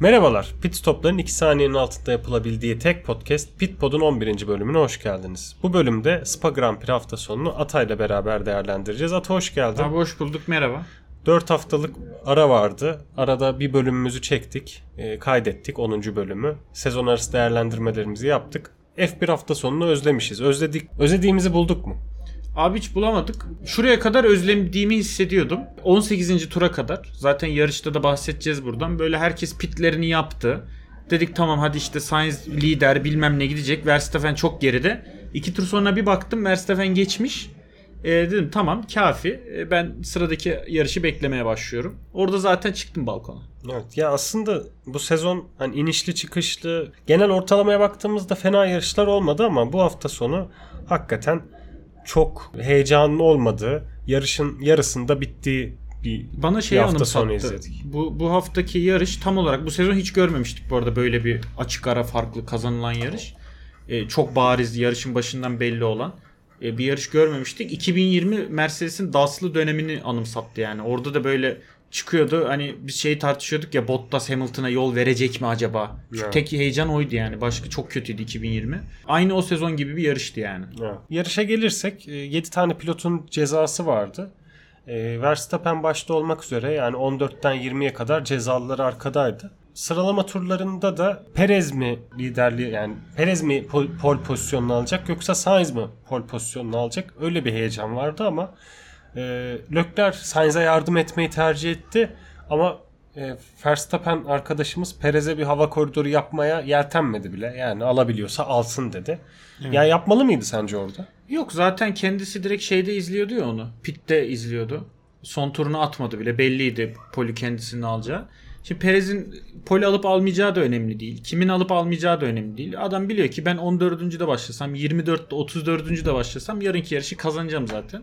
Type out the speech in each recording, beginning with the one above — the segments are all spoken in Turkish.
Merhabalar, Pit Stop'ların 2 saniyenin altında yapılabildiği tek podcast Pitpod'un 11. bölümüne hoş geldiniz. Bu bölümde Spa Grand Prix hafta sonunu Atay'la beraber değerlendireceğiz. Ata hoş geldin. Abi hoş bulduk merhaba. 4 haftalık ara vardı. Arada bir bölümümüzü çektik, e, kaydettik 10. bölümü. Sezon arası değerlendirmelerimizi yaptık. F1 hafta sonunu özlemişiz. Özledik, özlediğimizi bulduk mu? Abi hiç bulamadık. Şuraya kadar özlediğimi hissediyordum. 18. tura kadar. Zaten yarışta da bahsedeceğiz buradan. Böyle herkes pitlerini yaptı. Dedik tamam hadi işte Sainz lider bilmem ne gidecek. Verstappen çok geride. İki tur sonra bir baktım Verstappen geçmiş. E, dedim tamam kafi. E, ben sıradaki yarışı beklemeye başlıyorum. Orada zaten çıktım balkona. Evet ya aslında bu sezon hani inişli çıkışlı genel ortalamaya baktığımızda fena yarışlar olmadı ama bu hafta sonu hakikaten çok heyecanlı olmadığı, yarışın yarısında bittiği bir, Bana şey bir hafta sonu anımsattı. izledik. Bu, bu haftaki yarış tam olarak bu sezon hiç görmemiştik bu arada böyle bir açık ara farklı kazanılan yarış. Ee, çok bariz yarışın başından belli olan e, bir yarış görmemiştik. 2020 Mercedes'in DAS'lı dönemini anımsattı yani. Orada da böyle çıkıyordu. Hani biz şeyi tartışıyorduk ya Bottas Hamilton'a yol verecek mi acaba? Şu Evet. tek heyecan oydu yani. Başka çok kötüydü 2020. Aynı o sezon gibi bir yarıştı yani. Evet. Yarışa gelirsek 7 tane pilotun cezası vardı. E, Verstappen başta olmak üzere yani 14'ten 20'ye kadar cezalıları arkadaydı. Sıralama turlarında da Perez mi liderliği yani Perez mi pol, pol pozisyonunu alacak yoksa Sainz mi pol pozisyonunu alacak? Öyle bir heyecan vardı ama e, Leclerc Sainz'e yardım etmeyi tercih etti ama e, Verstappen arkadaşımız Perez'e bir hava koridoru yapmaya yeltenmedi bile. Yani alabiliyorsa alsın dedi. Ya yapmalı mıydı sence orada? Yok zaten kendisi direkt şeyde izliyordu ya onu. Pit'te izliyordu. Son turunu atmadı bile. Belliydi poli kendisini alacağı. Şimdi Perez'in poli alıp almayacağı da önemli değil. Kimin alıp almayacağı da önemli değil. Adam biliyor ki ben 14. de başlasam, 24'te 34. de başlasam yarınki yarışı kazanacağım zaten.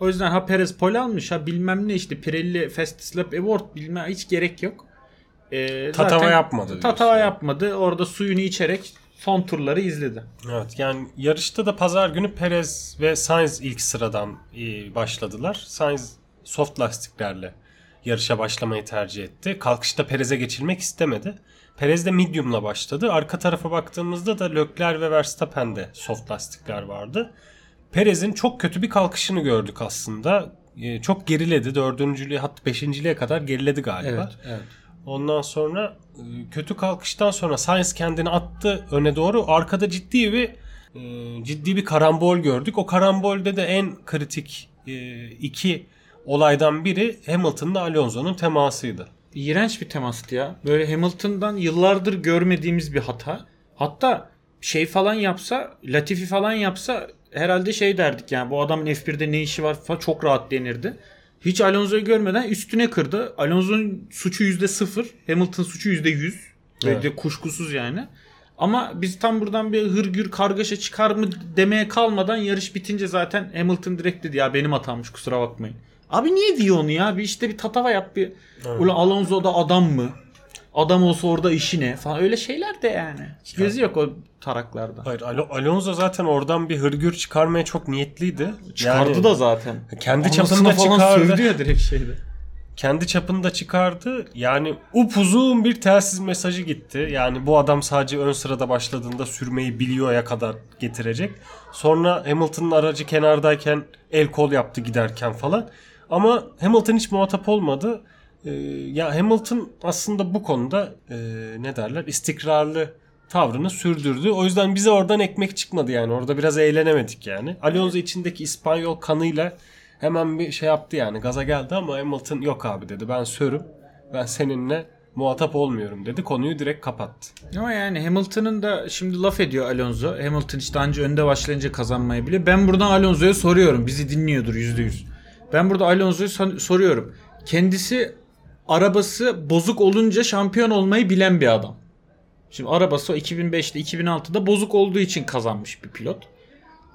O yüzden ha Perez poli almış ha bilmem ne işte Pirelli Fast Lap Award bilmem hiç gerek yok. Ee, Tatava yapmadı. Tatava yapmadı. Orada suyunu içerek son turları izledi. Evet yani yarışta da pazar günü Perez ve Sainz ilk sıradan e, başladılar. Sainz soft lastiklerle yarışa başlamayı tercih etti. Kalkışta Perez'e geçilmek istemedi. Perez de medium'la başladı. Arka tarafa baktığımızda da Leclerc ve Verstappen'de soft lastikler vardı. Perez'in çok kötü bir kalkışını gördük aslında. E, çok geriledi. Dördüncülüğe hatta beşinciliğe kadar geriledi galiba. evet. Ondan sonra e, kötü kalkıştan sonra Sainz kendini attı öne doğru. Arkada ciddi bir e, ciddi bir karambol gördük. O karambolde de en kritik e, iki olaydan biri Hamilton'la Alonso'nun temasıydı. İğrenç bir temastı ya. Böyle Hamilton'dan yıllardır görmediğimiz bir hata. Hatta şey falan yapsa, Latifi falan yapsa herhalde şey derdik yani bu adamın F1'de ne işi var falan çok rahat denirdi. Hiç Alonso'yu görmeden üstüne kırdı. Alonso'nun suçu %0, Hamilton suçu %100. Ve Evet. de kuşkusuz yani. Ama biz tam buradan bir hırgür kargaşa çıkar mı demeye kalmadan yarış bitince zaten Hamilton direkt dedi ya benim hatammış kusura bakmayın. Abi niye diyor onu ya? Bir işte bir tatava yap bir. Ulan Alonso da adam mı? Adam olsa orada işi ne falan öyle şeyler de yani. Hiç Gözü yok o taraklarda. Hayır Alo- Alonso zaten oradan bir hırgür çıkarmaya çok niyetliydi. Çıkardı Yani da zaten. kendi çapında falan çıkardı. sövdü ya direkt şeyde. kendi çapında çıkardı. Yani upuzun bir telsiz mesajı gitti. Yani bu adam sadece ön sırada başladığında sürmeyi biliyor'a kadar getirecek. Sonra Hamilton'ın aracı kenardayken el kol yaptı giderken falan. Ama Hamilton hiç muhatap olmadı. Ee, ya Hamilton aslında bu konuda e, ne derler istikrarlı tavrını sürdürdü. O yüzden bize oradan ekmek çıkmadı yani. Orada biraz eğlenemedik yani. Alonso içindeki İspanyol kanıyla hemen bir şey yaptı yani. Gaza geldi ama Hamilton yok abi dedi. Ben sörüm. Ben seninle muhatap olmuyorum dedi. Konuyu direkt kapattı. Ama yani Hamilton'ın da şimdi laf ediyor Alonso. Hamilton işte anca önde başlayınca kazanmayı biliyor. Ben buradan Alonso'ya soruyorum. Bizi dinliyordur %100. Ben burada Alonso'ya soruyorum. Kendisi arabası bozuk olunca şampiyon olmayı bilen bir adam. Şimdi arabası o 2005'te 2006'da bozuk olduğu için kazanmış bir pilot.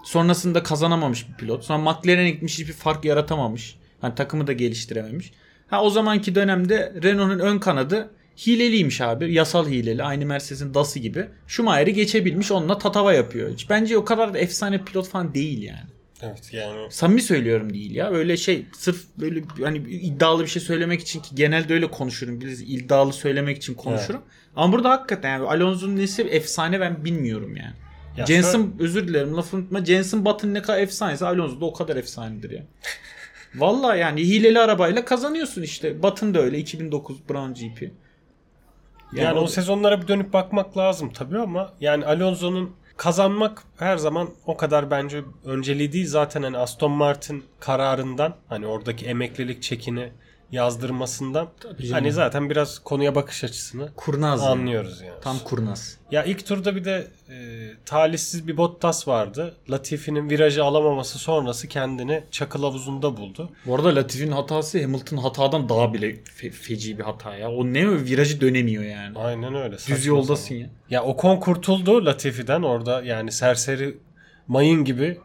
Sonrasında kazanamamış bir pilot. Sonra McLaren'e gitmiş hiçbir fark yaratamamış. Hani takımı da geliştirememiş. Ha o zamanki dönemde Renault'un ön kanadı hileliymiş abi. Yasal hileli. Aynı Mercedes'in DAS'ı gibi. Schumacher'i geçebilmiş onunla tatava yapıyor. Hiç bence o kadar da efsane pilot falan değil yani. Evet yani Samimi söylüyorum değil ya. Öyle şey sırf böyle hani iddialı bir şey söylemek için ki genelde öyle konuşurum. Biz iddialı söylemek için konuşurum. Ama burada hakikaten yani Alonso'nun nesi efsane ben bilmiyorum yani. Ya Jenson özür dilerim lafını unutma. Jenson Button ne kadar efsaneyse Alonso da o kadar efsanedir ya. Vallahi yani hileli arabayla kazanıyorsun işte. Button da öyle 2009 Brown GP. Yani, Yani o o- sezonlara bir dönüp bakmak lazım tabii ama yani Alonso'nun kazanmak her zaman o kadar bence önceliği değil. Zaten hani Aston Martin kararından hani oradaki emeklilik çekini yazdırmasından hani zaten biraz konuya bakış açısını Kurnaz anlıyoruz yani. Tam kurnaz. Ya ilk turda bir de e, talihsiz bir Bottas vardı. Latifi'nin virajı alamaması sonrası kendini çakıl havuzunda buldu. Bu arada Latifi'nin hatası Hamilton hatadan daha bile fe- feci bir hata ya. O ne virajı dönemiyor yani. Aynen öyle. Düz yoldasın sapan. ya. Ya Ocon kurtuldu Latifi'den orada yani serseri mayın gibi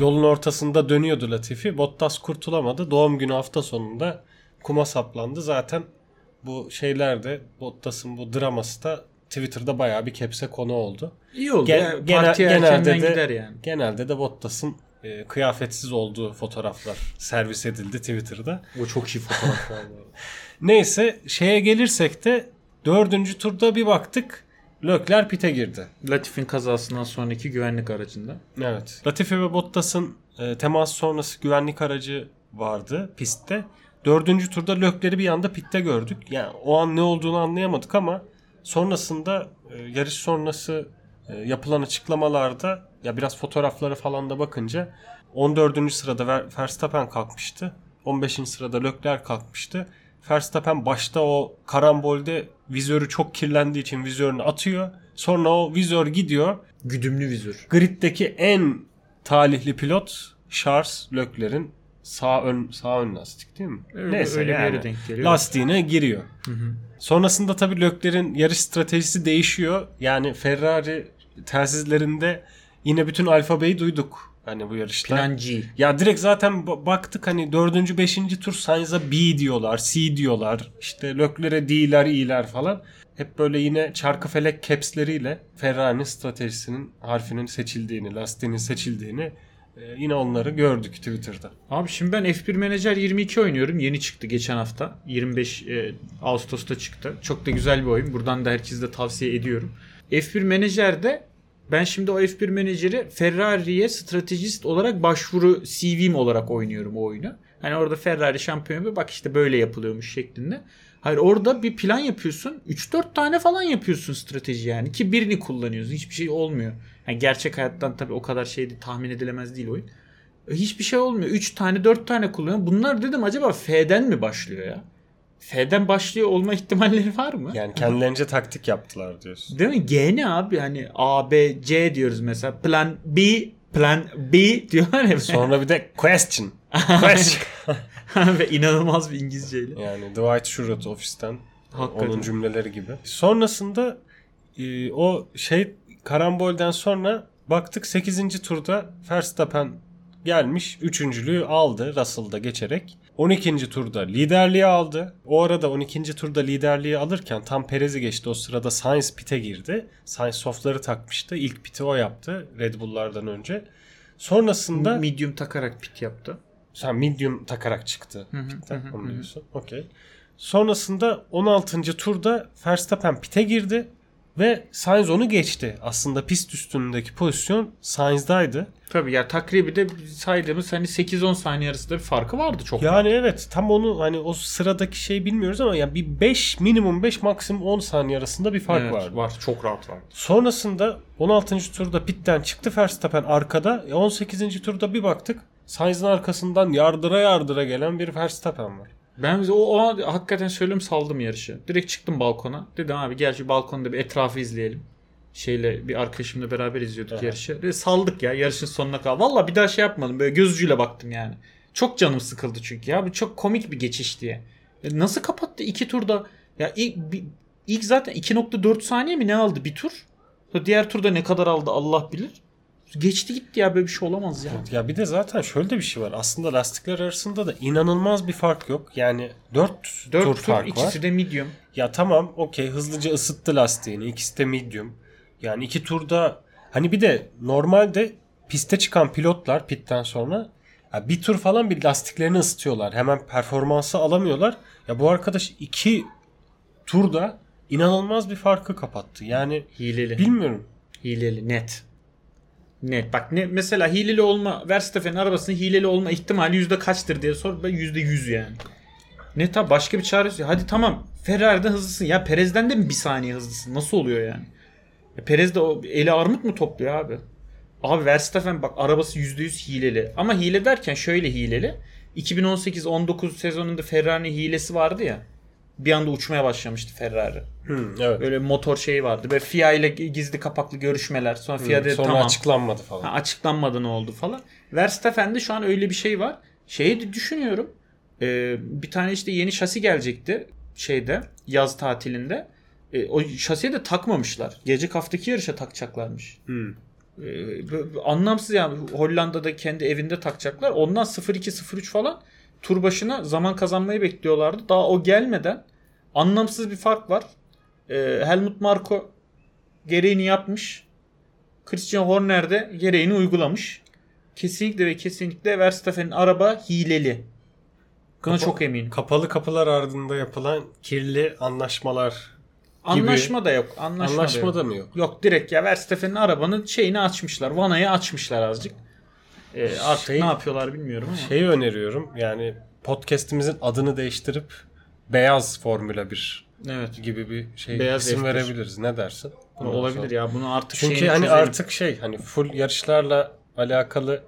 yolun ortasında dönüyordu Latifi. Bottas kurtulamadı. Doğum günü hafta sonunda kuma saplandı. Zaten bu şeyler de Bottas'ın bu draması da Twitter'da bayağı bir kepse konu oldu. İyi oldu Gen- ya. genel- Partiye genelde de- gider yani. Genelde de Bottas'ın e, kıyafetsiz olduğu fotoğraflar servis edildi Twitter'da. O çok iyi fotoğraf var. Neyse şeye gelirsek de dördüncü turda bir baktık Lökler pite girdi. Latif'in kazasından sonraki güvenlik aracında. Evet. Latifi ve Bottas'ın e, temas sonrası güvenlik aracı vardı pistte. Dördüncü turda Lökler'i bir anda pitte gördük. Yani o an ne olduğunu anlayamadık ama sonrasında e, yarış sonrası e, yapılan açıklamalarda ya biraz fotoğraflara falan da bakınca 14. sırada Ver- Verstappen kalkmıştı. 15. sırada Lökler kalkmıştı. Verstappen başta o karambolde vizörü çok kirlendiği için vizörünü atıyor. Sonra o vizör gidiyor Güdümlü vizör. griddeki en talihli pilot Charles Leclerc'in sağ ön sağ ön lastik değil mi? Öyle- Neyse öyle bir yani. yere denk geliyor. Lastiğine giriyor. Sonrasında tabii Leclerc'in yarış stratejisi değişiyor. Yani Ferrari telsizlerinde yine bütün alfabeyi duyduk. Hani bu yarışta. Plan G. Ya direkt zaten ba- baktık hani dördüncü beşinci tur Sainz'a B diyorlar, C diyorlar. İşte Leclerc'e D'ler, I'ler falan. Hep böyle yine çarkı felek caps'leriyle Ferrari'nin stratejisinin harfinin seçildiğini, lastiğinin seçildiğini e, yine onları gördük Twitter'da. Abi şimdi ben F1 Manager 22 oynuyorum. Yeni çıktı geçen hafta. 25 e, Ağustos'ta çıktı. Çok da güzel bir oyun. Buradan da herkese de tavsiye ediyorum. F1 Manager'de ben şimdi o F1 Manager'i Ferrari'ye stratejist olarak başvuru CV'm olarak oynuyorum o oyunu. Hani orada Ferrari şampiyonu bir bak işte böyle yapılıyormuş şeklinde. Hayır orada bir plan yapıyorsun. 3-4 tane falan yapıyorsun strateji yani. Ki birini kullanıyorsun. Hiçbir şey olmuyor. Yani gerçek hayattan tabii o kadar şey tahmin edilemez değil oyun. Hiçbir şey olmuyor. 3 tane 4 tane kullanıyor. Bunlar dedim acaba F'den mi başlıyor ya? F'den başlıyor olma ihtimalleri var mı? Yani kendilerince taktik yaptılar diyorsun. Değil mi? G ne abi? Hani A, B, C diyoruz mesela. Plan B, plan B diyorlar ya. Sonra bir de question. Question. Ve inanılmaz bir İngilizceyle. yani Dwight Schrute ofisten Hakikaten. onun cümleleri gibi. Sonrasında e, o şey karambolden sonra baktık 8. turda Verstappen gelmiş. Üçüncülüğü aldı Russell'da geçerek. 12. turda liderliği aldı. O arada 12. turda liderliği alırken tam Perez'i geçti. O sırada Sainz pite girdi. Sainz softları takmıştı. İlk piti o yaptı Red Bull'lardan önce. Sonrasında Medium takarak pit yaptı. sen medium takarak çıktı. pitten, onu diyorsun. Okey. Sonrasında 16. turda Verstappen pite girdi ve Sainz onu geçti. Aslında pist üstündeki pozisyon Sainz'daydı. Tabii ya takribi de saydığımız hani 8-10 saniye arasında bir farkı vardı çok. Yani evet tam onu hani o sıradaki şey bilmiyoruz ama yani bir 5 minimum 5 maksimum 10 saniye arasında bir fark Evet, vardı. var. Çok rahat var. Sonrasında 16. turda pitten çıktı Verstappen arkada. E, 18. turda bir baktık Sainz'in arkasından yardıra yardıra gelen bir Verstappen var. Ben o, o an hakikaten söylüyorum saldım yarışı. Direkt çıktım balkona. Dedim abi gel şu balkonda bir etrafı izleyelim. Şeyle bir arkadaşımla beraber izliyorduk Aha. yarışı. Ve saldık ya yarışın sonuna kadar. Valla bir daha şey yapmadım. Böyle göz ucuyla baktım yani. Çok canım sıkıldı çünkü ya. Bu çok komik bir geçiş diye. E nasıl kapattı iki turda? Ya ilk, bir- ilk zaten 2.4 saniye mi ne aldı bir tur? Diğer turda ne kadar aldı Allah bilir. Geçti gitti ya böyle bir şey olamaz ya. Ya bir de zaten şöyle de bir şey var. Aslında lastikler arasında da inanılmaz bir fark yok. Yani 4, 4 tur tur, fark ikisi var. de medium. Ya tamam okey hızlıca ısıttı lastiğini. İkisi de medium. Yani iki turda hani bir de normalde piste çıkan pilotlar pitten sonra ya bir tur falan bir lastiklerini ısıtıyorlar. Hemen performansı alamıyorlar. Ya bu arkadaş iki turda inanılmaz bir farkı kapattı. Yani Hileli. bilmiyorum. Hileli net. Net. Bak ne mesela hileli olma Verstappen'in arabasının hileli olma ihtimali yüzde kaçtır diye sor. Ben yüzde yüz yani. Net abi başka bir çaresi. Hadi tamam Ferrari'den hızlısın. Ya Perez'den de mi bir saniye hızlısın? Nasıl oluyor yani? Ya Perez de o eli armut mu topluyor abi? Abi Verstappen bak arabası %100 hileli. Ama hile derken şöyle hileli. 2018-19 sezonunda Ferrari'nin hilesi vardı ya. Bir anda uçmaya başlamıştı Ferrari. Hı, evet. Böyle motor şeyi vardı. Böyle FIA ile gizli kapaklı görüşmeler. Sonra FIA dedi Sonra tamam. açıklanmadı falan. Ha, açıklanmadı ne oldu falan. Verstappen'de şu an öyle bir şey var. Şeyi de düşünüyorum. Ee, bir tane işte yeni şasi gelecekti şeyde yaz tatilinde. Ee, o şasiye de takmamışlar. Gelecek haftaki yarışa takacaklarmış. Hı. Ee, anlamsız yani Hollanda'da kendi evinde takacaklar. Ondan 0-2-0-3 falan tur başına zaman kazanmayı bekliyorlardı. Daha o gelmeden anlamsız bir fark var. Ee, Helmut Marko gereğini yapmış. Christian Horner de gereğini uygulamış. Kesinlikle ve kesinlikle Verstappen'in araba hileli. Buna Kapa- çok eminim. Kapalı kapılar ardında yapılan kirli anlaşmalar Anlaşma da yok. Anlaşma, Anlaşma da da yok. mı yok? Yok direkt ya Verstappen'in arabanın şeyini açmışlar. Vanayı açmışlar azıcık. Ee, artık Şey- ne yapıyorlar bilmiyorum ama. Şeyi öneriyorum. Yani podcast'imizin adını değiştirip Beyaz Formula 1 evet. gibi bir şey Beyaz isim F1. verebiliriz. Ne dersin? Bundan olabilir sonra. ya. Bunu artık Çünkü hani çözelim. artık şey hani full yarışlarla alakalı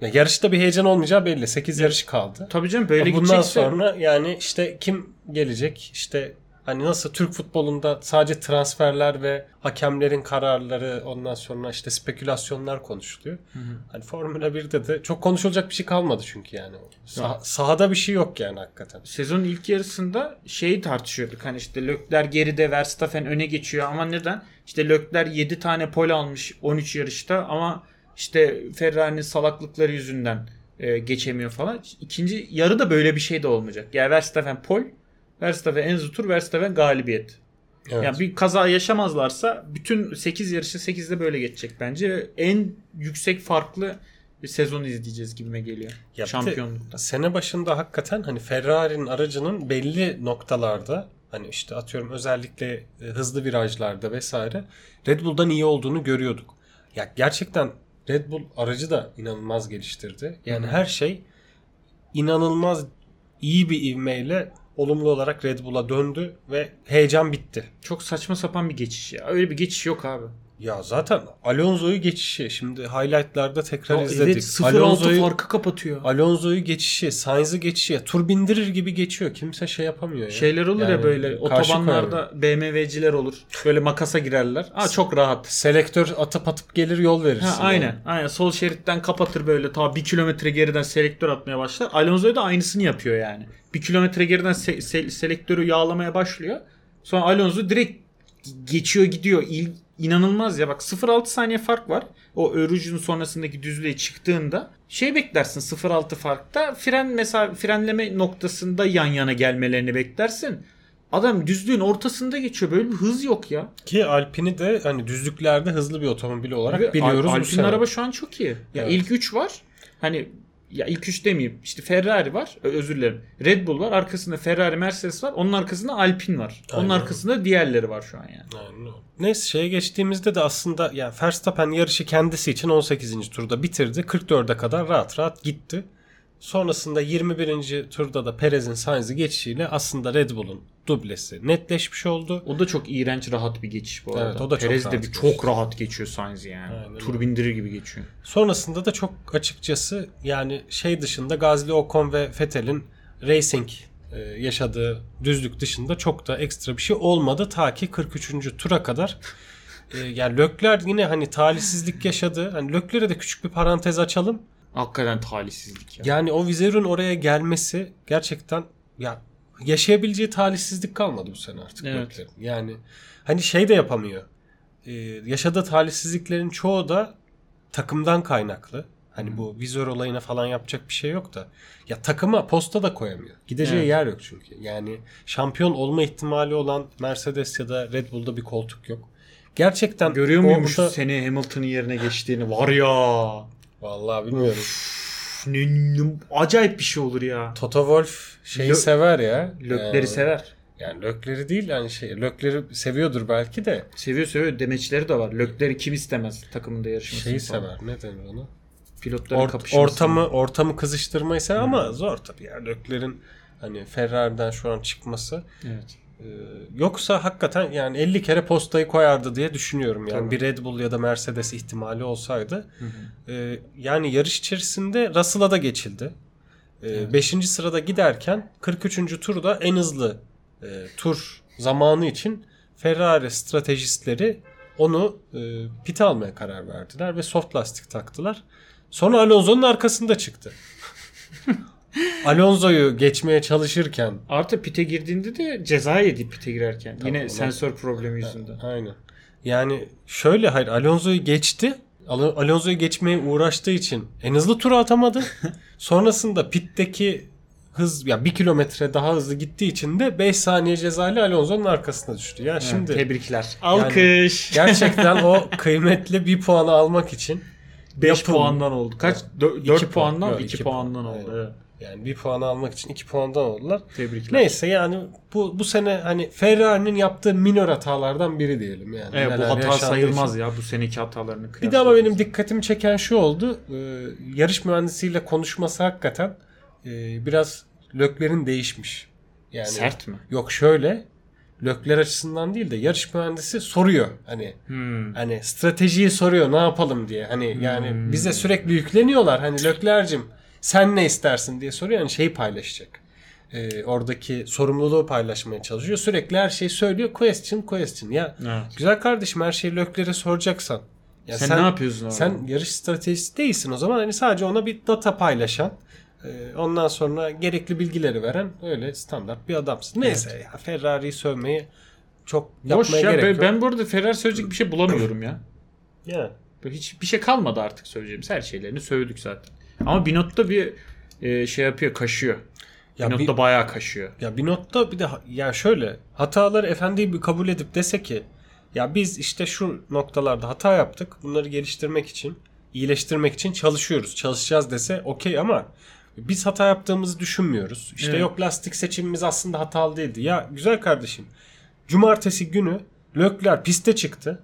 ya yarışta bir heyecan olmayacağı belli. 8 yarış kaldı. Tabii canım böyle Bundan gidecekse sonra yani işte kim gelecek? İşte hani nasıl Türk futbolunda sadece transferler ve hakemlerin kararları ondan sonra işte spekülasyonlar konuşuluyor. Hani Formula 1'de de çok konuşulacak bir şey kalmadı çünkü yani. Sah- sahada bir şey yok yani hakikaten. sezonun ilk yarısında şeyi tartışıyorduk. Hani işte Lökler geride Verstappen öne geçiyor ama neden? İşte Lökler 7 tane pole almış 13 yarışta ama işte Ferrari'nin salaklıkları yüzünden e, geçemiyor falan. İkinci yarı da böyle bir şey de olmayacak. Yani Verstappen pol, Verstappen Enzo tur, Verstappen galibiyet. Evet. Yani bir kaza yaşamazlarsa bütün 8 yarışı 8'de böyle geçecek bence. En yüksek farklı bir sezon izleyeceğiz gibime geliyor. Ya Şampiyonlukta. Sene başında hakikaten hani Ferrari'nin aracının belli noktalarda hani işte atıyorum özellikle e, hızlı virajlarda vesaire Red Bull'dan iyi olduğunu görüyorduk. Ya gerçekten Red Bull aracı da inanılmaz geliştirdi. Yani her şey inanılmaz iyi bir ivmeyle olumlu olarak Red Bull'a döndü ve heyecan bitti. Çok saçma sapan bir geçiş ya. Öyle bir geçiş yok abi. Ya zaten Alonso'yu geçişi şimdi highlightlarda tekrar Ya izledik. evet 0-6 Alonso'yu farkı kapatıyor. Alonso'yu geçişi, Sainz'ı geçişi, tur bindirir gibi geçiyor. Kimse şey yapamıyor ya. Şeyler olur ya Yani böyle karşı otobanlarda BMW'ciler olur. Böyle makasa girerler. Aa çok rahat. Selektör atıp atıp gelir yol verirsin. Ha, aynen. Aynen. Sol şeritten kapatır böyle ta bir kilometre geriden selektör atmaya başlar. Alonso da aynısını yapıyor yani. Bir kilometre geriden se- se- selektörü yağlamaya başlıyor. Sonra Alonso direkt geçiyor gidiyor. İl, inanılmaz ya bak 0.6 saniye fark var. O Örücü'nün sonrasındaki düzlüğe çıktığında şey beklersin 0.6 farkta fren mesela frenleme noktasında yan yana gelmelerini beklersin. Adam düzlüğün ortasında geçiyor. Böyle bir hız yok ya. Ki Alpine'i de hani düzlüklerde hızlı bir otomobil olarak Ve biliyoruz Al- Alpine'in araba şu an çok iyi. Ya Evet. ilk 3 var. Hani ya ilk 3 demeyeyim. İşte Ferrari var. Özür dilerim. Red Bull var. Arkasında Ferrari, Mercedes var. Onun arkasında Alpine var. Onun Aynen. arkasında diğerleri var şu an yani. Aynen. Neyse şeye geçtiğimizde de aslında yani Verstappen yarışı kendisi için 18. turda bitirdi. 44'e kadar rahat rahat gitti. Sonrasında 21. turda da Perez'in Sainz'i geçişiyle aslında Red Bull'un dublesi netleşmiş oldu. O da çok iğrenç rahat bir geçiş bu arada. Evet, o da çok Perez de rahat bir çok rahat geçiyor Sainz yani. Aynen Tur bindirir gibi geçiyor. Sonrasında da çok açıkçası yani şey dışında Gazli Ocon ve Vettel'in racing e, yaşadığı düzlük dışında çok da ekstra bir şey olmadı ta ki 43. tura kadar. E, yani Lökler yine hani talihsizlik yaşadı. Hani Lökler'e de küçük bir parantez açalım. Hakikaten talihsizlik ya. Yani o vizörün oraya gelmesi gerçekten ya yaşayabileceği talihsizlik kalmadı bu sene artık Evet. Leclerc'in. Yani hani şey de yapamıyor. Ee, yaşadığı talihsizliklerin çoğu da takımdan kaynaklı. Hani bu vizör olayına falan yapacak bir şey yok da. Ya takıma posta da koyamıyor. Gideceği Evet. yer yok çünkü. Yani şampiyon olma ihtimali olan Mercedes ya da Red Bull'da bir koltuk yok. gerçekten Görüyor muymuş orada- seni Hamilton'ın yerine geçtiğini? Var ya. Vallahi bilmiyorum. Acayip bir şey olur ya. Toto Wolff şeyi Lö- sever ya. Lökleri Yani- sever. Yani lökleri değil yani şey lökleri seviyordur belki de Seviyor seviyor. Demeçleri de var. Lökleri kim istemez takımında yarışmasını şeyi falan. sever. Ne denir ona? Pilotların Ort- kapışmasını. ortamı ortamı kızıştırmayı sever ama zor tabii yani löklerin hani Ferrari'den şu an çıkması. Evet. Ee, yoksa hakikaten yani 50 kere postayı koyardı diye düşünüyorum. Yani Tabii. bir Red Bull ya da Mercedes ihtimali olsaydı. Ee, yani yarış içerisinde Russell'a da geçildi. 5. sırada giderken 43. turda en hızlı e, tur zamanı için Ferrari stratejistleri onu e, pite almaya karar verdiler ve soft lastik taktılar. Sonra Alonso'nun arkasında çıktı. Alonso'yu geçmeye çalışırken Artı pite girdiğinde de ceza yedi pite girerken. Tamam, Yine ona- sensör problemi yüzünden. Aynen. Yani şöyle hayır Alonso'yu geçti. Al- Alonso'yu geçmeye uğraştığı için en hızlı turu atamadı. Sonrasında pitteki hız ya bir kilometre daha hızlı gittiği için de 5 saniye cezayla Alonso'nun arkasına düştü. Ya Şimdi şimdi tebrikler. Alkış. gerçekten o kıymetli bir puanı almak için 5 yapın- puandan oldu. Kaç? İki 4 puan. puandan Yok, 2 iki puandan puan. oldu. Evet. Yani bir puanı almak için 2 puandan oldular. Tebrikler. Neyse yani bu bu sene hani Ferrari'nin yaptığı minor hatalardan biri diyelim yani. Evet, bu hata sayılmaz için. ya bu seneki hatalarını Bir de ama benim dikkatimi çeken şu oldu. Ee, yarış mühendisiyle konuşması hakikaten e, biraz löklerin değişmiş. Yani sert mi? Yok şöyle lökler açısından değil de yarış mühendisi soruyor. Hani Hmm. hani stratejiyi soruyor ne yapalım diye. Hani yani bize sürekli yükleniyorlar. Hani löklercim sen ne istersin diye soruyor. Yani şeyi paylaşacak. Ee, oradaki sorumluluğu paylaşmaya çalışıyor. Sürekli her şeyi söylüyor. Question, question. Ya Evet. güzel kardeşim her şeyi löklere soracaksan. Ya sen, ne yapıyorsun orada? sen yarış stratejisi değilsin o zaman. Hani sadece ona bir data paylaşan, e, ondan sonra gerekli bilgileri veren öyle standart bir adamsın. Neyse ya Ferrari'yi sövmeyi çok Boş yapmaya ya gerek ben, yok. ben bu arada Ferrari söyleyecek bir şey bulamıyorum ya. Ya. Böyle hiç bir şey kalmadı artık söyleyeceğimiz. Her şeylerini söyledik zaten. Ama Binotto bir e, şey yapıyor, kaşıyor. Ya Binotto bir- bayağı kaşıyor. Ya bir notta bir de ya şöyle hataları efendi bir kabul edip dese ki ya biz işte şu noktalarda hata yaptık. Bunları geliştirmek için, iyileştirmek için çalışıyoruz. Çalışacağız dese okey ama biz hata yaptığımızı düşünmüyoruz. İşte Evet. yok lastik seçimimiz aslında hatalı değildi. Ya güzel kardeşim. Cumartesi günü Lökler piste çıktı.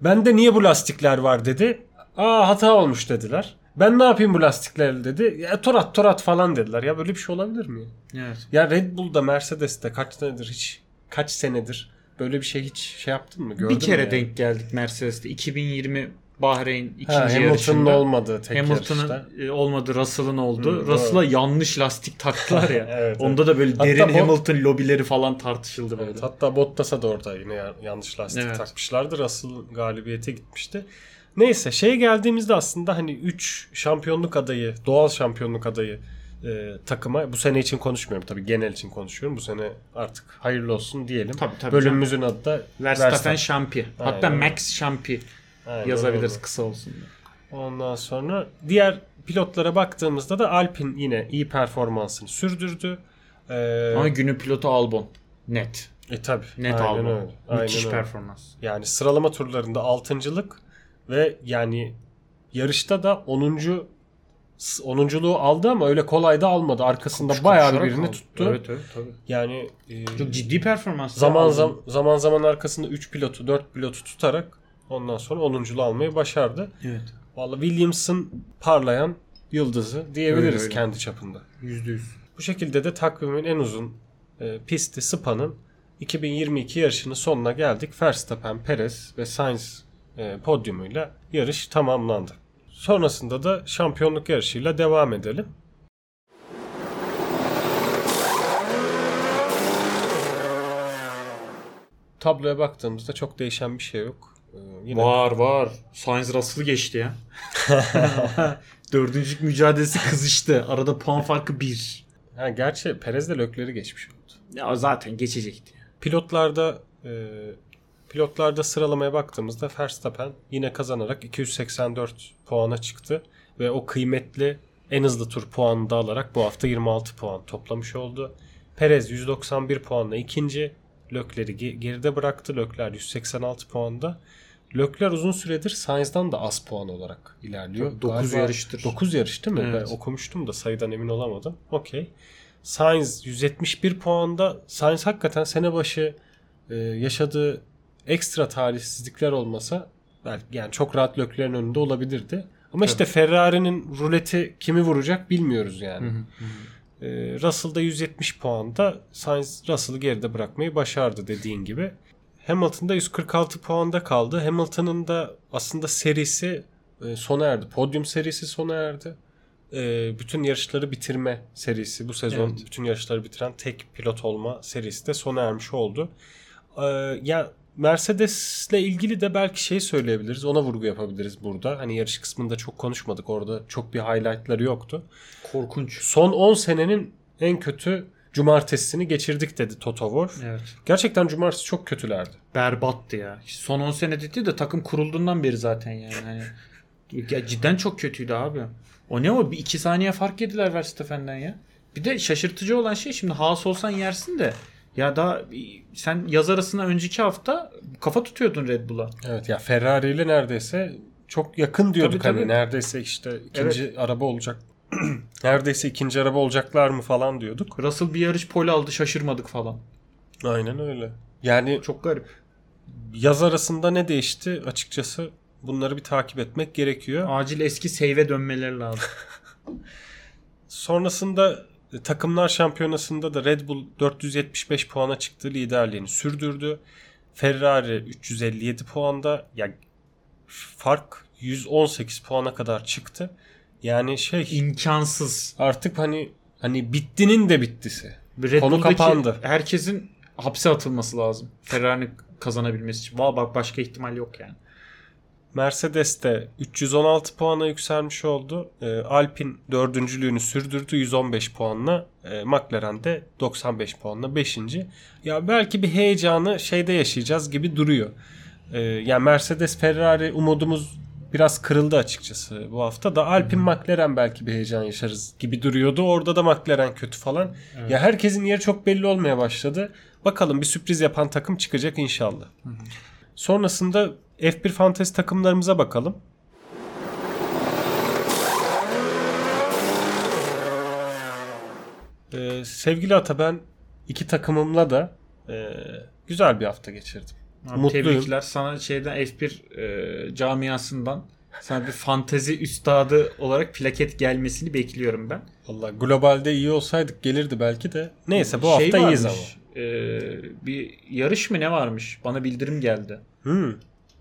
Bende niye bu lastikler var dedi. Aa hata olmuş dediler. Ben ne yapayım bu lastiklerle dedi. Ya torat torat falan dediler. Ya böyle bir şey olabilir mi? Evet. Ya Red Bull'da Mercedes'te kaç senedir hiç kaç senedir böyle bir şey hiç şey yaptın mı? Gördün bir kere yani? denk geldik Mercedes'te. 2020 Bahreyn ikinci ha, Hamilton'ın yarışında. olmadığı tek. Hamilton'ın e, olmadı Russell'ın oldu. Hı, Russell'a yanlış lastik taktılar ya. Evet, Onda da böyle Hatta derin bu- Hamilton lobileri falan tartışıldı böyle. Evet, hatta Bottas'a da orada yine ya- yanlış lastik Evet. takmışlardı. Russell galibiyete gitmişti. Neyse şeye geldiğimizde aslında hani 3 şampiyonluk adayı, doğal şampiyonluk adayı e, takıma bu sene için konuşmuyorum tabii genel için konuşuyorum. Bu sene artık hayırlı olsun diyelim. Tabii, tabii Bölümümüzün adı da Verstappen şampi. Hatta Aynen. Max şampi Aynen yazabiliriz öyle. kısa olsun. Ondan sonra diğer pilotlara baktığımızda da Alpine yine iyi performansını sürdürdü. Ee, Ama günü pilotu Albon. Net. e tabi. Net Aynen Albon. öyle. Aynen Müthiş öyle. performans. Yani sıralama turlarında altıncılık ve yani yarışta da 10. 10'unculuğu aldı ama öyle kolay da almadı. Arkasında bayağı bir Koşarak birini tuttu. Evet evet tabii. Yani e, Çok ciddi performans. zaman Albon. zaman zaman zaman arkasında 3 pilotu, 4 pilotu tutarak ondan sonra 10'unculuğu almayı başardı. Evet. Vallahi Williams'ın parlayan yıldızı diyebiliriz Öyle, öyle. kendi çapında. Yüzde yüz. Bu şekilde de takvimin en uzun e, pisti Spa'nın 2022 yarışının sonuna geldik. Verstappen, Perez ve Sainz e, podyumuyla yarış tamamlandı. Sonrasında da şampiyonluk yarışıyla devam edelim. Tabloya baktığımızda çok değişen bir şey yok. Ee, yine Var var. Sainz Russell'ı geçti ya. Dördüncülük mücadelesi kızıştı. Arada puan farkı bir. ha, gerçi Perez de Lökler'i geçmiş oldu. Ya zaten geçecekti. Pilotlarda e, pilotlarda sıralamaya baktığımızda Verstappen yine kazanarak 284 puana çıktı ve o kıymetli en hızlı tur puanını da alarak bu hafta 26 puan toplamış oldu. Perez 191 puanla ikinci, Lökler'i ge- geride bıraktı. Lökler 186 puanda. Lökler uzun süredir Sainz'dan da az puan olarak ilerliyor. Tabii, dokuz yarıştır. 9 yarış değil mi? Evet. Ben okumuştum da sayıdan emin olamadım. Okey. Sainz 171 puanda. Sainz hakikaten sene başı e, yaşadığı ekstra talihsizlikler olmasa belki yani çok rahat Lökler'in önünde olabilirdi. Ama işte Ferrari'nin ruleti kimi vuracak bilmiyoruz yani. E, Russell'da 170 puanda Sainz Russell'ı geride bırakmayı başardı dediğin gibi. Hamilton'da 146 puanda kaldı. Hamilton'ın da aslında serisi e, sona erdi. Podyum serisi sona erdi. E, bütün yarışları bitirme serisi bu sezon Evet. bütün yarışları bitiren tek pilot olma serisi de sona ermiş oldu. E, ya Mercedes'le ilgili de belki şey söyleyebiliriz. Ona vurgu yapabiliriz burada. Hani yarış kısmında çok konuşmadık. Orada çok bir highlightları yoktu. Korkunç. Son 10 senenin en kötü cumartesini geçirdik dedi Toto Wolff. Evet. Gerçekten cumartesi çok kötülerdi. Berbattı ya. Son 10 sene dedi de takım kurulduğundan beri zaten yani. Hani, ya cidden çok kötüydü abi. O ne o? Bir iki saniye fark yediler Verstappen'den ya. Bir de şaşırtıcı olan şey şimdi Haas olsan yersin de ya da sen yaz arasına önceki hafta kafa tutuyordun Red Bull'a. Evet ya Ferrari ile neredeyse çok yakın diyorduk Tabii, hani tabii. neredeyse işte ikinci araba olacak. neredeyse ikinci araba olacaklar mı falan diyorduk. Russell bir yarış pole aldı şaşırmadık falan. Aynen öyle. Yani Çok garip. yaz arasında ne değişti açıkçası bunları bir takip etmek gerekiyor. Acil eski save'e dönmeleri lazım. Sonrasında takımlar şampiyonasında da Red Bull 475 puana çıktı. Liderliğini sürdürdü. Ferrari 357 puanda. Ya fark 118 puana kadar çıktı. Yani şey İmkansız. artık hani hani bittinin de bittisi. Red Konu Bull'daki kapandı. herkesin hapse atılması lazım. Ferrari'nin kazanabilmesi için. Valla bak başka ihtimal yok yani. Mercedes de 316 puana yükselmiş oldu. Ee, Alpine dördüncülüğünü sürdürdü 115 puanla. Ee, McLaren de 95 puanla 5. Ya belki bir heyecanı şeyde yaşayacağız gibi duruyor. Ee, yani Mercedes Ferrari umudumuz biraz kırıldı açıkçası bu hafta da Alpine McLaren belki bir heyecan yaşarız gibi duruyordu. Orada da McLaren kötü falan. Ya herkesin yeri çok belli olmaya başladı. Bakalım bir sürpriz yapan takım çıkacak inşallah. Sonrasında F1 Fantasy takımlarımıza bakalım. Ee, sevgili Ata ben iki takımımla da e, güzel bir hafta geçirdim. Abi Mutluyum. Tebrikler sana şeyden F1 e, camiasından sana bir fantezi üstadı olarak plaket gelmesini bekliyorum ben. Valla globalde iyi olsaydık gelirdi belki de. Neyse bu Şey hafta iyiyiz ama. varmış, e, bir yarış mı ne varmış? Bana bildirim geldi. Hmm.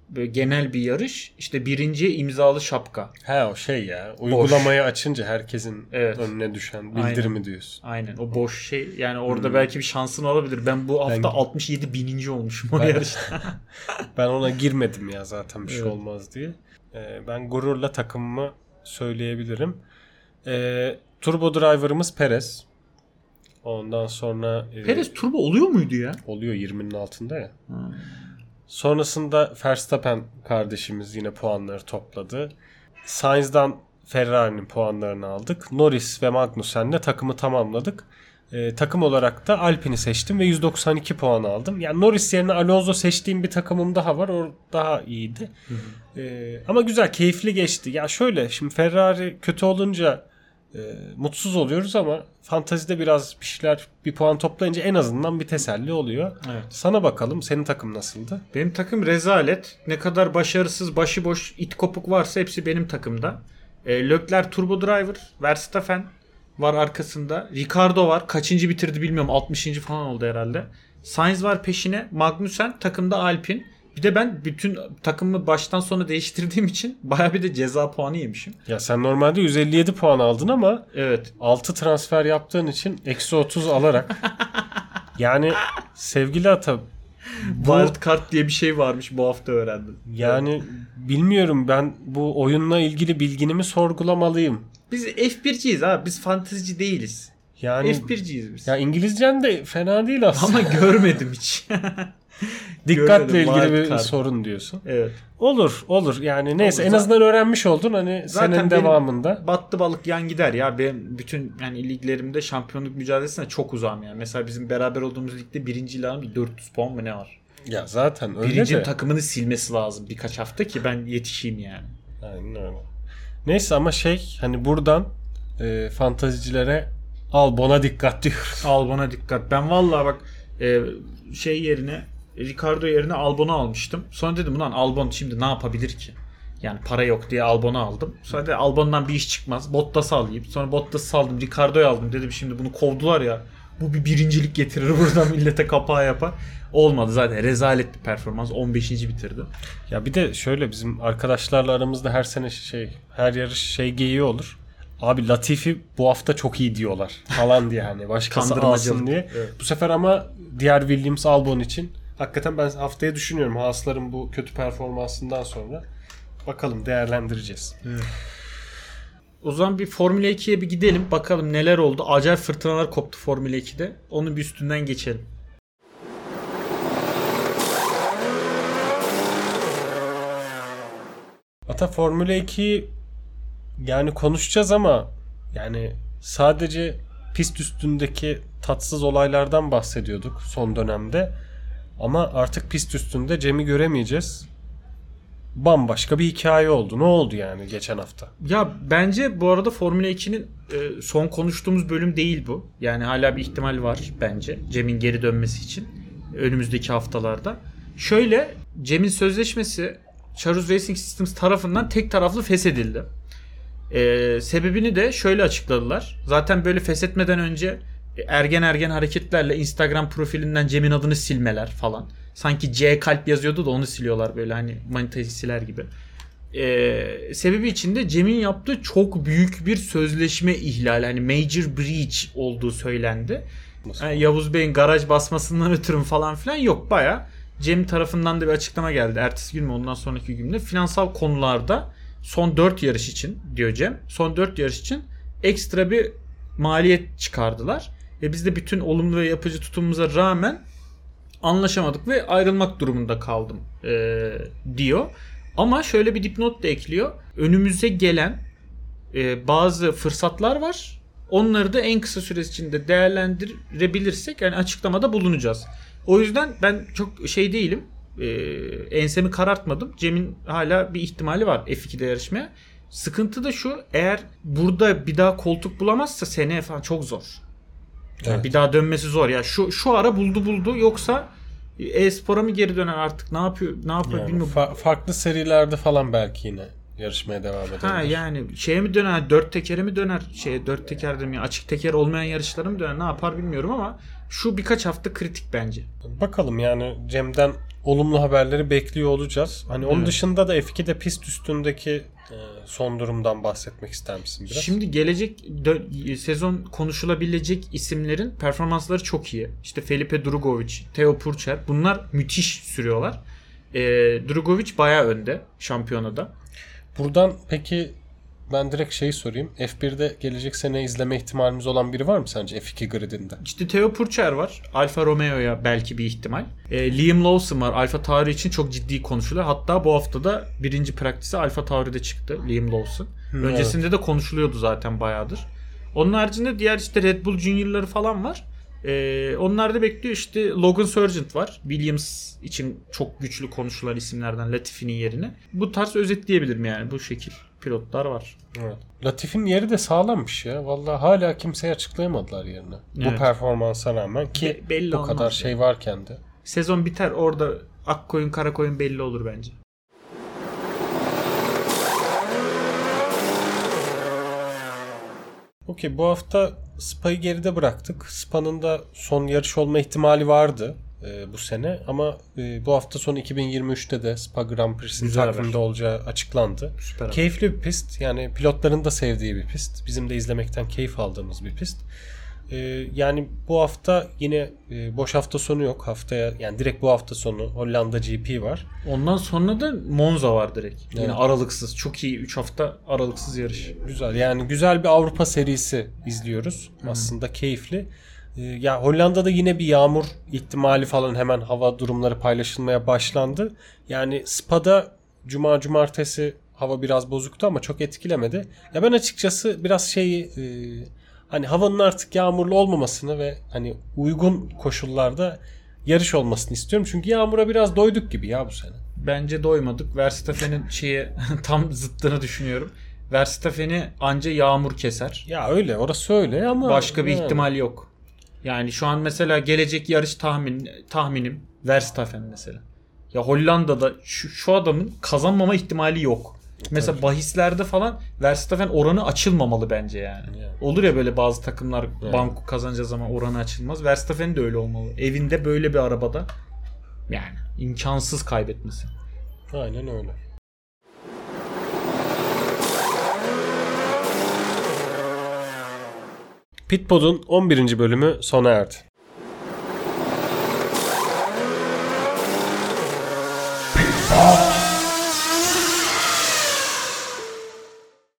Böyle genel bir yarış. İşte birinciye imzalı şapka. He o şey ya. Uygulamayı açınca herkesin Evet. önüne düşen bildirimi diyorsun. Aynen o boş şey. Yani orada belki bir şansın olabilir. Ben bu hafta Ben- 67 bininci olmuşum o Ben- yarışta. Ben ona girmedim ya zaten bir şey Evet. olmaz diye. Ee, ben gururla takımımı söyleyebilirim. Ee, turbo driver'ımız Perez. Ondan sonra e, Perez turbo oluyor muydu ya? oluyor 20'nin altında ya. Sonrasında Verstappen kardeşimiz yine puanları topladı. Sainz'dan Ferrari'nin puanlarını aldık. Norris ve Magnussen'le takımı tamamladık. Ee, takım olarak da Alpine'i seçtim ve 192 puan aldım. Yani Norris yerine Alonso seçtiğim bir takımım daha var. O daha iyiydi. Ee, ama güzel, keyifli geçti. Ya şöyle, şimdi Ferrari kötü olunca e, mutsuz oluyoruz ama fantazide biraz bir şeyler bir puan toplayınca en azından bir teselli oluyor. Evet. Sana bakalım senin takım nasıldı? Benim takım rezalet. Ne kadar başarısız, başıboş, it kopuk varsa hepsi benim takımda. E, Leclerc Turbo Driver, Verstappen var arkasında. Ricardo var. Kaçıncı bitirdi bilmiyorum. 60. falan oldu herhalde. Sainz var peşine. Magnussen takımda Alpine. Bir de ben bütün takımı baştan sona değiştirdiğim için baya bir de ceza puanı yemişim. Ya sen normalde 157 puan aldın ama Evet. 6 transfer yaptığın için eksi 30 alarak yani sevgili Ata bu Wild Card diye bir şey varmış bu hafta öğrendim. yani bilmiyorum ben bu oyunla ilgili bilginimi sorgulamalıyım. Biz F1'ciyiz abi. Biz fantezici değiliz. Yani F1'ciyiz biz. ya İngilizcen de fena değil aslında. Ama görmedim hiç. Dikkatle ilgili bir card. sorun diyorsun. Evet. Olur olur yani neyse Olur. en azından öğrenmiş oldun hani Zaten senin devamında. Battı balık yan gider ya. Benim bütün yani liglerimde şampiyonluk mücadelesine çok uzağım yani. Mesela bizim beraber olduğumuz ligde birinci ilanın bir 400 puan mı ne var? Ya zaten öyle Birincinin de. takımını silmesi lazım birkaç hafta ki ben yetişeyim yani. Aynen öyle. Neyse ama şey hani buradan e, fantazicilere Albon'a dikkat diyoruz. Albon'a dikkat. Ben vallahi bak e, şey yerine Ricardo yerine Albon'u almıştım. Sonra dedim ulan Albon şimdi ne yapabilir ki? Yani para yok diye Albon'u aldım. Sonra da Albon'dan bir iş çıkmaz. Bottas'ı alayım. Sonra Bottas'ı aldım. Ricardo'yu aldım. Dedim şimdi bunu kovdular ya. Bu bir birincilik getirir buradan millete kapağı yapar. Olmadı zaten. Rezalet bir performans. 15. bitirdi. Ya bir de şöyle bizim arkadaşlarla aramızda her sene şey her yarış şey geyiği olur. Abi Latifi bu hafta çok iyi diyorlar falan diye hani başkası alsın diye. Evet. Bu sefer ama diğer Williams Albon için hakikaten ben haftaya düşünüyorum Haas'ların bu kötü performansından sonra. Bakalım değerlendireceğiz. O zaman bir Formula 2'ye bir gidelim. Bakalım neler oldu. Acayip fırtınalar koptu Formula 2'de. Onun bir üstünden geçelim. Ata Formula 2'yi yani konuşacağız ama yani sadece pist üstündeki tatsız olaylardan bahsediyorduk son dönemde. Ama artık pist üstünde Cem'i göremeyeceğiz. Bambaşka bir hikaye oldu. Ne oldu yani geçen hafta? Ya bence bu arada Formula 2'nin e, son konuştuğumuz bölüm değil bu. Yani hala bir ihtimal var bence Cem'in geri dönmesi için önümüzdeki haftalarda. Şöyle Cem'in sözleşmesi Charus Racing Systems tarafından tek taraflı feshedildi. E, sebebini de şöyle açıkladılar. Zaten böyle feshetmeden önce ergen ergen hareketlerle Instagram profilinden Cem'in adını silmeler falan. Sanki C kalp yazıyordu da onu siliyorlar böyle hani manitayı siler gibi. Ee, sebebi içinde Cem'in yaptığı çok büyük bir sözleşme ihlali. Hani major breach olduğu söylendi. Yani Yavuz Bey'in garaj basmasından ötürü falan filan yok. Baya Cem tarafından da bir açıklama geldi. Ertesi gün mü ondan sonraki gün mü? Finansal konularda son 4 yarış için diyor Cem. Son 4 yarış için ekstra bir maliyet çıkardılar. Ve biz de bütün olumlu ve yapıcı tutumumuza rağmen anlaşamadık ve ayrılmak durumunda kaldım ee, diyor. Ama şöyle bir dipnot da ekliyor. Önümüze gelen e, bazı fırsatlar var. Onları da en kısa süre içinde değerlendirebilirsek yani açıklamada bulunacağız. O yüzden ben çok şey değilim. E, ensemi karartmadım. Cem'in hala bir ihtimali var F2'de yarışmaya. Sıkıntı da şu eğer burada bir daha koltuk bulamazsa seneye falan çok zor. Yani Evet. Bir daha dönmesi zor. Ya şu şu ara buldu buldu yoksa e-spora mı geri döner artık ne yapıyor ne yapıyor Yani bilmiyorum. fa- farklı serilerde falan belki yine yarışmaya devam edebilir. Ha yani şeye mi döner dört tekere mi döner şeye dört teker mi açık teker olmayan yarışlara mı döner ne yapar bilmiyorum ama şu birkaç hafta kritik bence. Bakalım yani Cem'den olumlu haberleri bekliyor olacağız. Hani onun Evet. dışında da F2'de pist üstündeki son durumdan bahsetmek ister misin biraz? Şimdi gelecek sezon konuşulabilecek isimlerin performansları çok iyi. İşte Felipe Drugovic, Theo Purcher bunlar müthiş sürüyorlar. Ee, Drugovic bayağı önde şampiyonada. Buradan peki ben direkt şeyi sorayım. F1'de gelecek sene izleme ihtimalimiz olan biri var mı sence F2 gridinde? İşte Theo Purcher var. Alfa Romeo'ya belki bir ihtimal. Ee, Liam Lawson var. Alfa Tauri için çok ciddi konuşuluyor. Hatta bu hafta da birinci praktisi Alfa Tauri'de çıktı Liam Lawson. Hı, Öncesinde de konuşuluyordu zaten bayağıdır. Onun haricinde diğer işte Red Bull Junior'ları falan var. Ee, onlar da bekliyor işte Logan Sargent var. Williams için çok güçlü konuşulan isimlerden Latifi'nin yerine. Bu tarz özetleyebilirim yani bu şekil pilotlar var. Evet. Latifi'nin yeri de sağlammış ya. Vallahi hala kimseye açıklayamadılar yerini. Bu Evet. performansa rağmen ki Be- belli bu kadar ya. şey varken de. Sezon biter orada ak koyun kara koyun belli olur bence. Okey bu hafta Spa'yı geride bıraktık. Spa'nın da son yarış olma ihtimali vardı e, bu sene ama e, bu hafta sonu 2023'te de Spa Grand Prix'sin Güzel takvimde haber. olacağı açıklandı. Süper. Keyifli bir pist. Yani pilotların da sevdiği bir pist. Bizim de izlemekten keyif aldığımız bir pist. E, yani bu hafta yine e, boş hafta sonu yok. Haftaya yani direkt bu hafta sonu Hollanda GP var. Ondan sonra da Monza var direkt. Yine Evet. aralıksız. Çok iyi 3 hafta aralıksız yarış. Güzel yani güzel bir Avrupa serisi izliyoruz. Aslında keyifli. Ee, ya Hollanda'da yine bir yağmur ihtimali falan hemen hava durumları paylaşılmaya başlandı. Yani Spa'da cuma cumartesi hava biraz bozuktu ama çok etkilemedi. Ya ben açıkçası biraz şeyi e, hani havanın artık yağmurlu olmamasını ve hani uygun koşullarda yarış olmasını istiyorum. Çünkü yağmura biraz doyduk gibi ya bu sene. Bence doymadık. Verstappen'in şeye tam zıttını düşünüyorum. Verstappen'i anca yağmur keser. Ya öyle orası öyle ama Başka bir yani. ihtimal yok. Yani şu an mesela gelecek yarış tahmin tahminim Verstappen mesela. Ya Hollanda'da şu, şu adamın kazanmama ihtimali yok. Mesela bahislerde falan Verstappen oranı açılmamalı bence yani. Yani. Olur ya böyle bazı takımlar Evet. banko kazanacağı zaman oranı açılmaz. Verstappen de öyle olmalı. Evinde böyle bir arabada yani imkansız kaybetmesi. Aynen öyle. Pitpod'un 11. bölümü sona erdi.